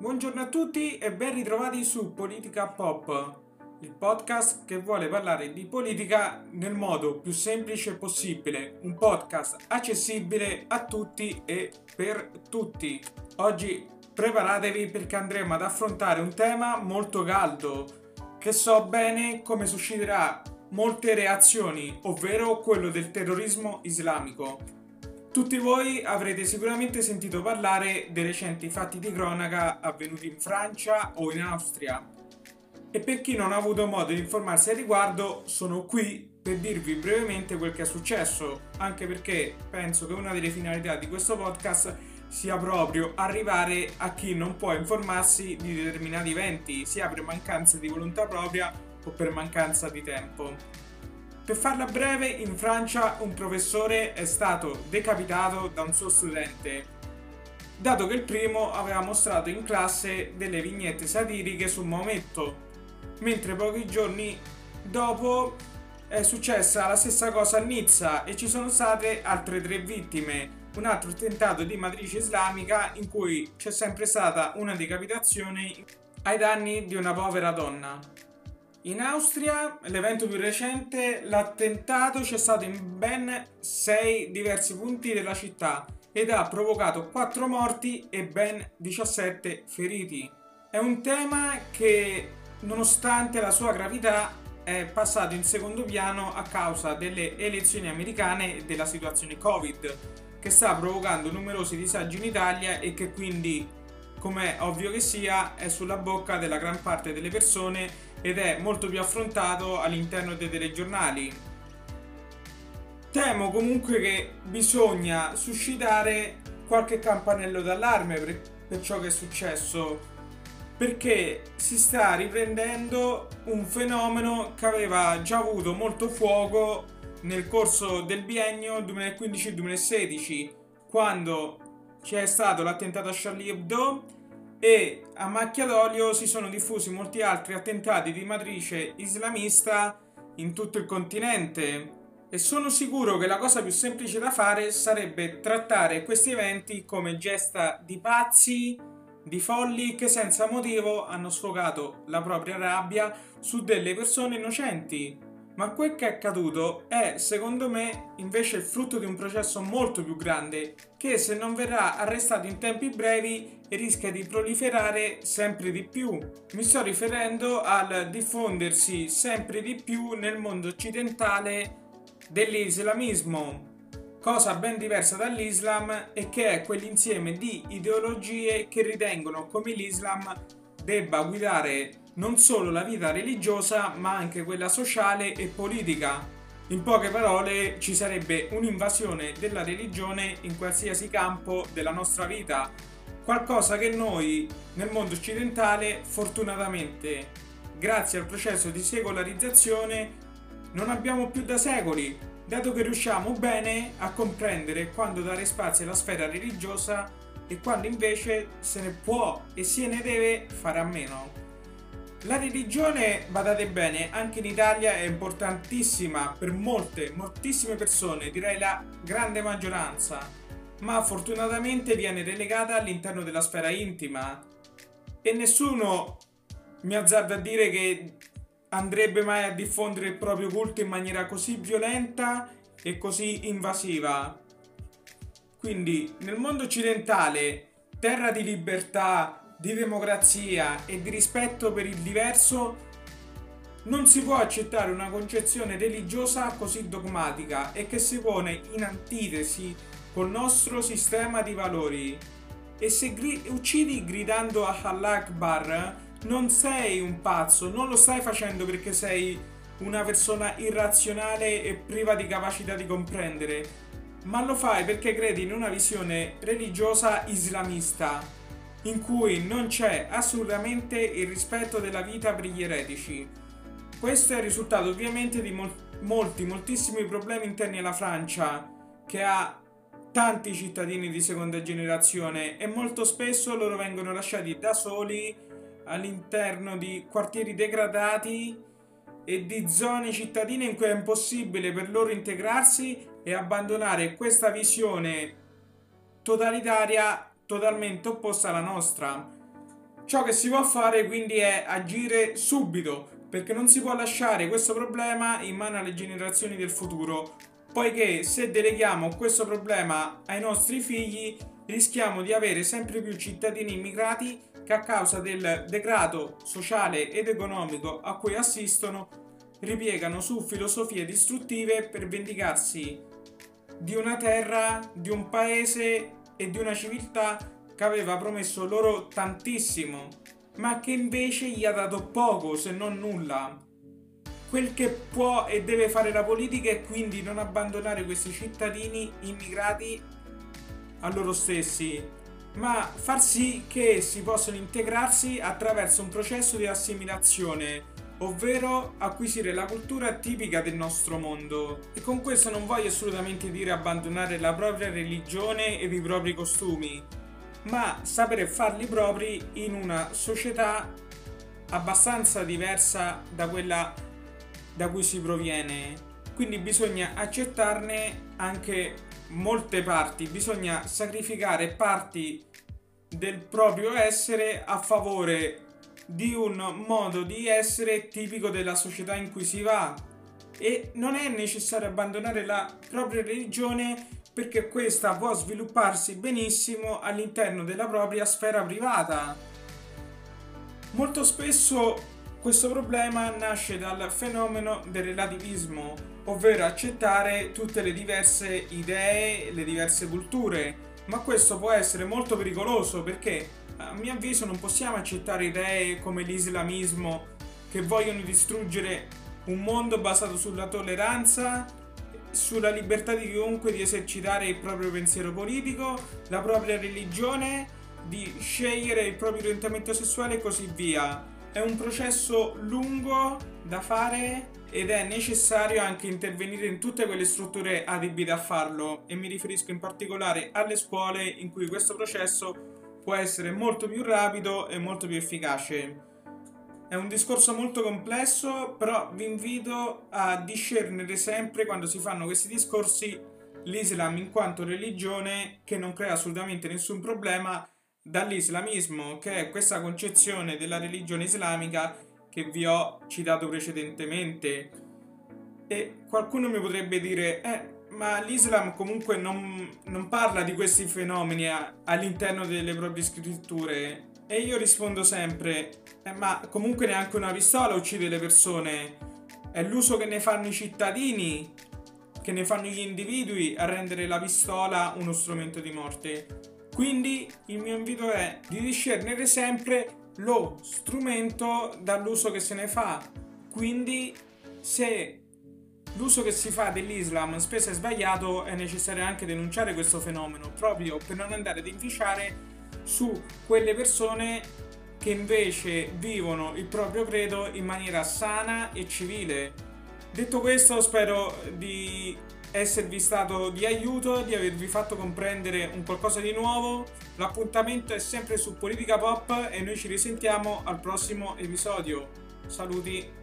Buongiorno a tutti e ben ritrovati su Politica Pop, il podcast che vuole parlare di politica nel modo più semplice possibile, un podcast accessibile a tutti e per tutti. Oggi preparatevi perché andremo ad affrontare un tema molto caldo che so bene come susciterà molte reazioni, ovvero quello del terrorismo islamico. Tutti voi avrete sicuramente sentito parlare dei recenti fatti di cronaca avvenuti in Francia o in Austria. E per chi non ha avuto modo di informarsi al riguardo, sono qui per dirvi brevemente quel che è successo, anche perché penso che una delle finalità di questo podcast sia proprio arrivare a chi non può informarsi di determinati eventi, sia per mancanza di volontà propria o per mancanza di tempo. Per farla breve, in Francia un professore è stato decapitato da un suo studente, dato che il primo aveva mostrato in classe delle vignette satiriche su Maometto, mentre pochi giorni dopo è successa la stessa cosa a Nizza e ci sono state altre tre vittime, un altro attentato di matrice islamica in cui c'è sempre stata una decapitazione ai danni di una povera donna. In Austria, l'evento più recente, l'attentato c'è stato in ben 6 diversi punti della città ed ha provocato 4 morti e ben 17 feriti. È un tema che, nonostante la sua gravità, è passato in secondo piano a causa delle elezioni americane e della situazione Covid, che sta provocando numerosi disagi in Italia e che quindi, come ovvio che sia, è sulla bocca della gran parte delle persone ed è molto più affrontato all'interno dei telegiornali. Temo comunque che bisogna suscitare qualche campanello d'allarme per, per ciò che è successo perché si sta riprendendo un fenomeno che aveva già avuto molto fuoco nel corso del biennio 2015-2016 quando c'è stato l'attentato a Charlie Hebdo e a macchia d'olio si sono diffusi molti altri attentati di matrice islamista in tutto il continente. E sono sicuro che la cosa più semplice da fare sarebbe trattare questi eventi come gesta di pazzi, di folli che senza motivo hanno sfogato la propria rabbia su delle persone innocenti ma quel che è accaduto è, secondo me, invece il frutto di un processo molto più grande che se non verrà arrestato in tempi brevi rischia di proliferare sempre di più. Mi sto riferendo al diffondersi sempre di più nel mondo occidentale dell'islamismo, cosa ben diversa dall'Islam e che è quell'insieme di ideologie che ritengono come l'Islam debba guidare non solo la vita religiosa ma anche quella sociale e politica. In poche parole ci sarebbe un'invasione della religione in qualsiasi campo della nostra vita, qualcosa che noi nel mondo occidentale fortunatamente, grazie al processo di secolarizzazione, non abbiamo più da secoli, dato che riusciamo bene a comprendere quando dare spazio alla sfera religiosa e quando invece se ne può e se ne deve fare a meno. La religione, badate bene, anche in Italia è importantissima per molte, moltissime persone, direi la grande maggioranza, ma fortunatamente viene relegata all'interno della sfera intima e nessuno mi azzarda a dire che andrebbe mai a diffondere il proprio culto in maniera così violenta e così invasiva. Quindi nel mondo occidentale, terra di libertà, di democrazia e di rispetto per il diverso, non si può accettare una concezione religiosa così dogmatica e che si pone in antitesi col nostro sistema di valori. E se gri- uccidi gridando a Allah Akbar, non sei un pazzo, non lo stai facendo perché sei una persona irrazionale e priva di capacità di comprendere, ma lo fai perché credi in una visione religiosa islamista in cui non c'è assolutamente il rispetto della vita per gli eretici. Questo è il risultato ovviamente di mol- molti, moltissimi problemi interni alla Francia, che ha tanti cittadini di seconda generazione e molto spesso loro vengono lasciati da soli all'interno di quartieri degradati e di zone cittadine in cui è impossibile per loro integrarsi e abbandonare questa visione totalitaria totalmente opposta alla nostra. Ciò che si può fare quindi è agire subito, perché non si può lasciare questo problema in mano alle generazioni del futuro, poiché se deleghiamo questo problema ai nostri figli rischiamo di avere sempre più cittadini immigrati che a causa del degrado sociale ed economico a cui assistono ripiegano su filosofie distruttive per vendicarsi di una terra, di un paese e di una civiltà che aveva promesso loro tantissimo, ma che invece gli ha dato poco se non nulla. Quel che può e deve fare la politica è quindi non abbandonare questi cittadini immigrati a loro stessi, ma far sì che essi possano integrarsi attraverso un processo di assimilazione, ovvero acquisire la cultura tipica del nostro mondo. E con questo non voglio assolutamente dire abbandonare la propria religione ed i propri costumi, ma sapere farli propri in una società abbastanza diversa da quella da cui si proviene. Quindi bisogna accettarne anche molte parti, bisogna sacrificare parti del proprio essere a favore di un modo di essere tipico della società in cui si va. E non è necessario abbandonare la propria religione perché questa può svilupparsi benissimo all'interno della propria sfera privata. Molto spesso questo problema nasce dal fenomeno del relativismo, ovvero accettare tutte le diverse idee, le diverse culture, ma questo può essere molto pericoloso perché a mio avviso non possiamo accettare idee come l'islamismo che vogliono distruggere un mondo basato sulla tolleranza sulla libertà di chiunque di esercitare il proprio pensiero politico, la propria religione, di scegliere il proprio orientamento sessuale e così via. È un processo lungo da fare ed è necessario anche intervenire in tutte quelle strutture adibite a farlo e mi riferisco in particolare alle scuole in cui questo processo può essere molto più rapido e molto più efficace. È un discorso molto complesso, però vi invito a discernere sempre quando si fanno questi discorsi l'Islam in quanto religione che non crea assolutamente nessun problema dall'islamismo, che è questa concezione della religione islamica che vi ho citato precedentemente. E qualcuno mi potrebbe dire, eh, ma l'Islam comunque non, non parla di questi fenomeni a, all'interno delle proprie scritture. E io rispondo sempre, eh, ma comunque neanche una pistola uccide le persone. È l'uso che ne fanno i cittadini, che ne fanno gli individui a rendere la pistola uno strumento di morte. Quindi il mio invito è di discernere sempre lo strumento dall'uso che se ne fa. Quindi se l'uso che si fa dell'Islam spesso è sbagliato è necessario anche denunciare questo fenomeno proprio per non andare ad inficiare su quelle persone che invece vivono il proprio credo in maniera sana e civile. Detto questo, spero di esservi stato di aiuto, di avervi fatto comprendere un qualcosa di nuovo. L'appuntamento è sempre su Politica Pop e noi ci risentiamo al prossimo episodio. Saluti!